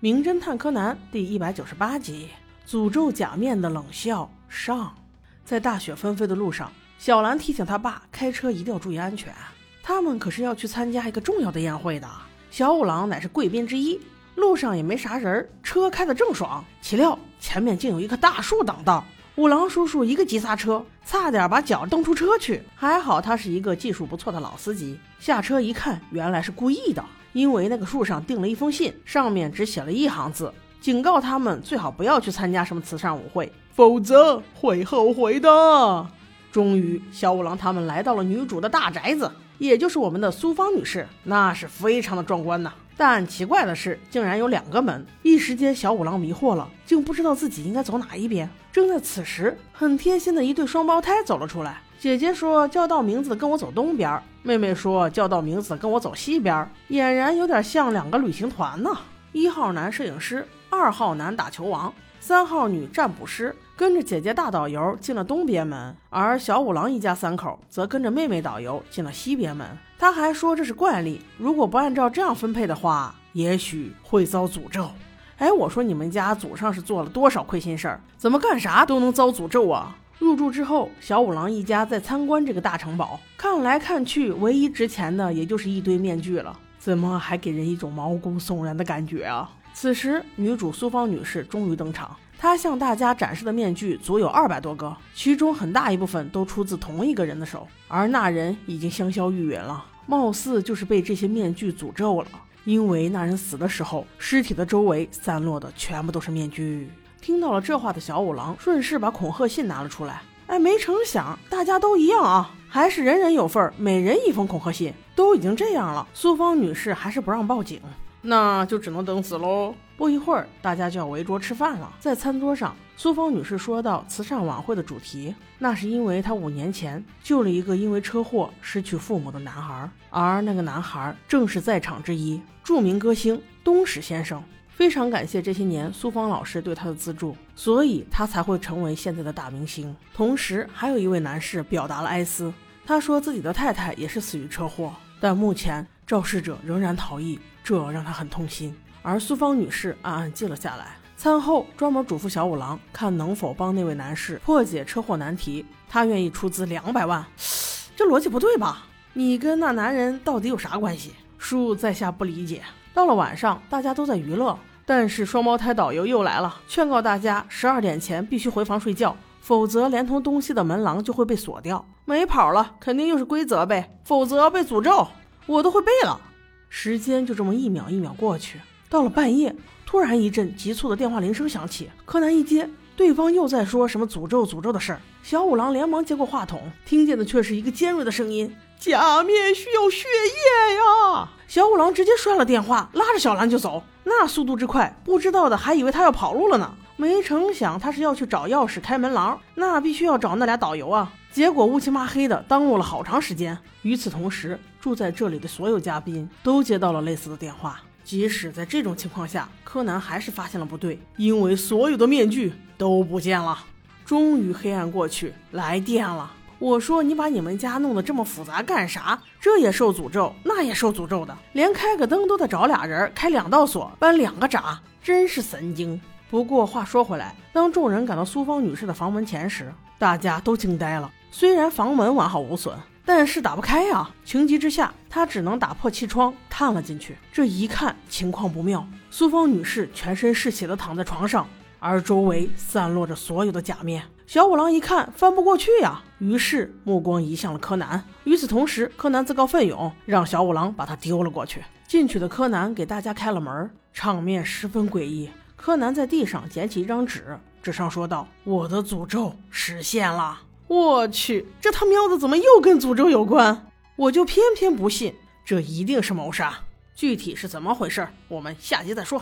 名侦探柯南第一百九十八集：诅咒假面的冷笑上。在大雪纷飞的路上，小兰提醒他爸开车一定要注意安全。他们可是要去参加一个重要的宴会的。小五郎乃是贵宾之一，路上也没啥人，车开得正爽，岂料前面竟有一棵大树挡道。五郎叔叔一个急刹车，差点把脚蹬出车去。还好他是一个技术不错的老司机，下车一看，原来是故意的。因为那个树上钉了一封信，上面只写了一行字，警告他们最好不要去参加什么慈善舞会，否则会后悔的。终于，小五郎他们来到了女主的大宅子，也就是我们的苏芳女士，那是非常的壮观呐。但奇怪的是，竟然有两个门，一时间小五郎迷惑了，竟不知道自己应该走哪一边。正在此时，很贴心的一对双胞胎走了出来。姐姐说叫到名字跟我走东边，妹妹说叫到名字跟我走西边，俨然有点像两个旅行团呢。一号男摄影师，二号男打球王，三号女占卜师，跟着姐姐大导游进了东边门，而小五郎一家三口则跟着妹妹导游进了西边门。他还说这是惯例，如果不按照这样分配的话，也许会遭诅咒。哎，我说你们家祖上是做了多少亏心事儿，怎么干啥都能遭诅咒啊？入住之后，小五郎一家在参观这个大城堡，看来看去，唯一值钱的也就是一堆面具了。怎么还给人一种毛骨悚然的感觉啊？此时，女主苏芳女士终于登场，她向大家展示的面具足有二百多个，其中很大一部分都出自同一个人的手，而那人已经香消玉殒了，貌似就是被这些面具诅咒了，因为那人死的时候，尸体的周围散落的全部都是面具。听到了这话的小五郎，顺势把恐吓信拿了出来。哎，没成想，大家都一样啊，还是人人有份，每人一封恐吓信。都已经这样了，苏芳女士还是不让报警，那就只能等死喽。不一会儿，大家就要围桌吃饭了。在餐桌上，苏芳女士说到慈善晚会的主题，那是因为她五年前救了一个因为车祸失去父母的男孩，而那个男孩正是在场之一，著名歌星东史先生。非常感谢这些年苏芳老师对他的资助，所以他才会成为现在的大明星。同时，还有一位男士表达了哀思，他说自己的太太也是死于车祸，但目前肇事者仍然逃逸，这让他很痛心。而苏芳女士暗暗记了下来。餐后专门嘱咐小五郎，看能否帮那位男士破解车祸难题，他愿意出资两百万。这逻辑不对吧？你跟那男人到底有啥关系？叔在下不理解。到了晚上，大家都在娱乐。但是双胞胎导游又来了，劝告大家十二点前必须回房睡觉，否则连同东西的门廊就会被锁掉。没跑了，肯定又是规则呗，否则被诅咒。我都会背了。时间就这么一秒一秒过去，到了半夜，突然一阵急促的电话铃声响起。柯南一接，对方又在说什么诅咒诅咒的事儿。小五郎连忙接过话筒，听见的却是一个尖锐的声音：“假面需要血液呀！”小五郎直接摔了电话，拉着小兰就走。那速度之快，不知道的还以为他要跑路了呢。没成想他是要去找钥匙开门廊，那必须要找那俩导游啊。结果乌漆麻黑的耽误了好长时间。与此同时，住在这里的所有嘉宾都接到了类似的电话。即使在这种情况下，柯南还是发现了不对，因为所有的面具都不见了。终于黑暗过去，来电了。我说你把你们家弄得这么复杂干啥？这也受诅咒，那也受诅咒的，连开个灯都得找俩人开两道锁，搬两个闸，真是神经。不过话说回来，当众人赶到苏芳女士的房门前时，大家都惊呆了。虽然房门完好无损，但是打不开呀。情急之下，他只能打破气窗探了进去。这一看情况不妙，苏芳女士全身是血的躺在床上，而周围散落着所有的假面。小五郎一看翻不过去呀，于是目光移向了柯南。与此同时，柯南自告奋勇让小五郎把他丢了过去。进去的柯南给大家开了门，场面十分诡异。柯南在地上捡起一张纸，纸上说道：“我的诅咒实现了。”我去，这他喵的怎么又跟诅咒有关？我就偏偏不信，这一定是谋杀。具体是怎么回事？我们下集再说。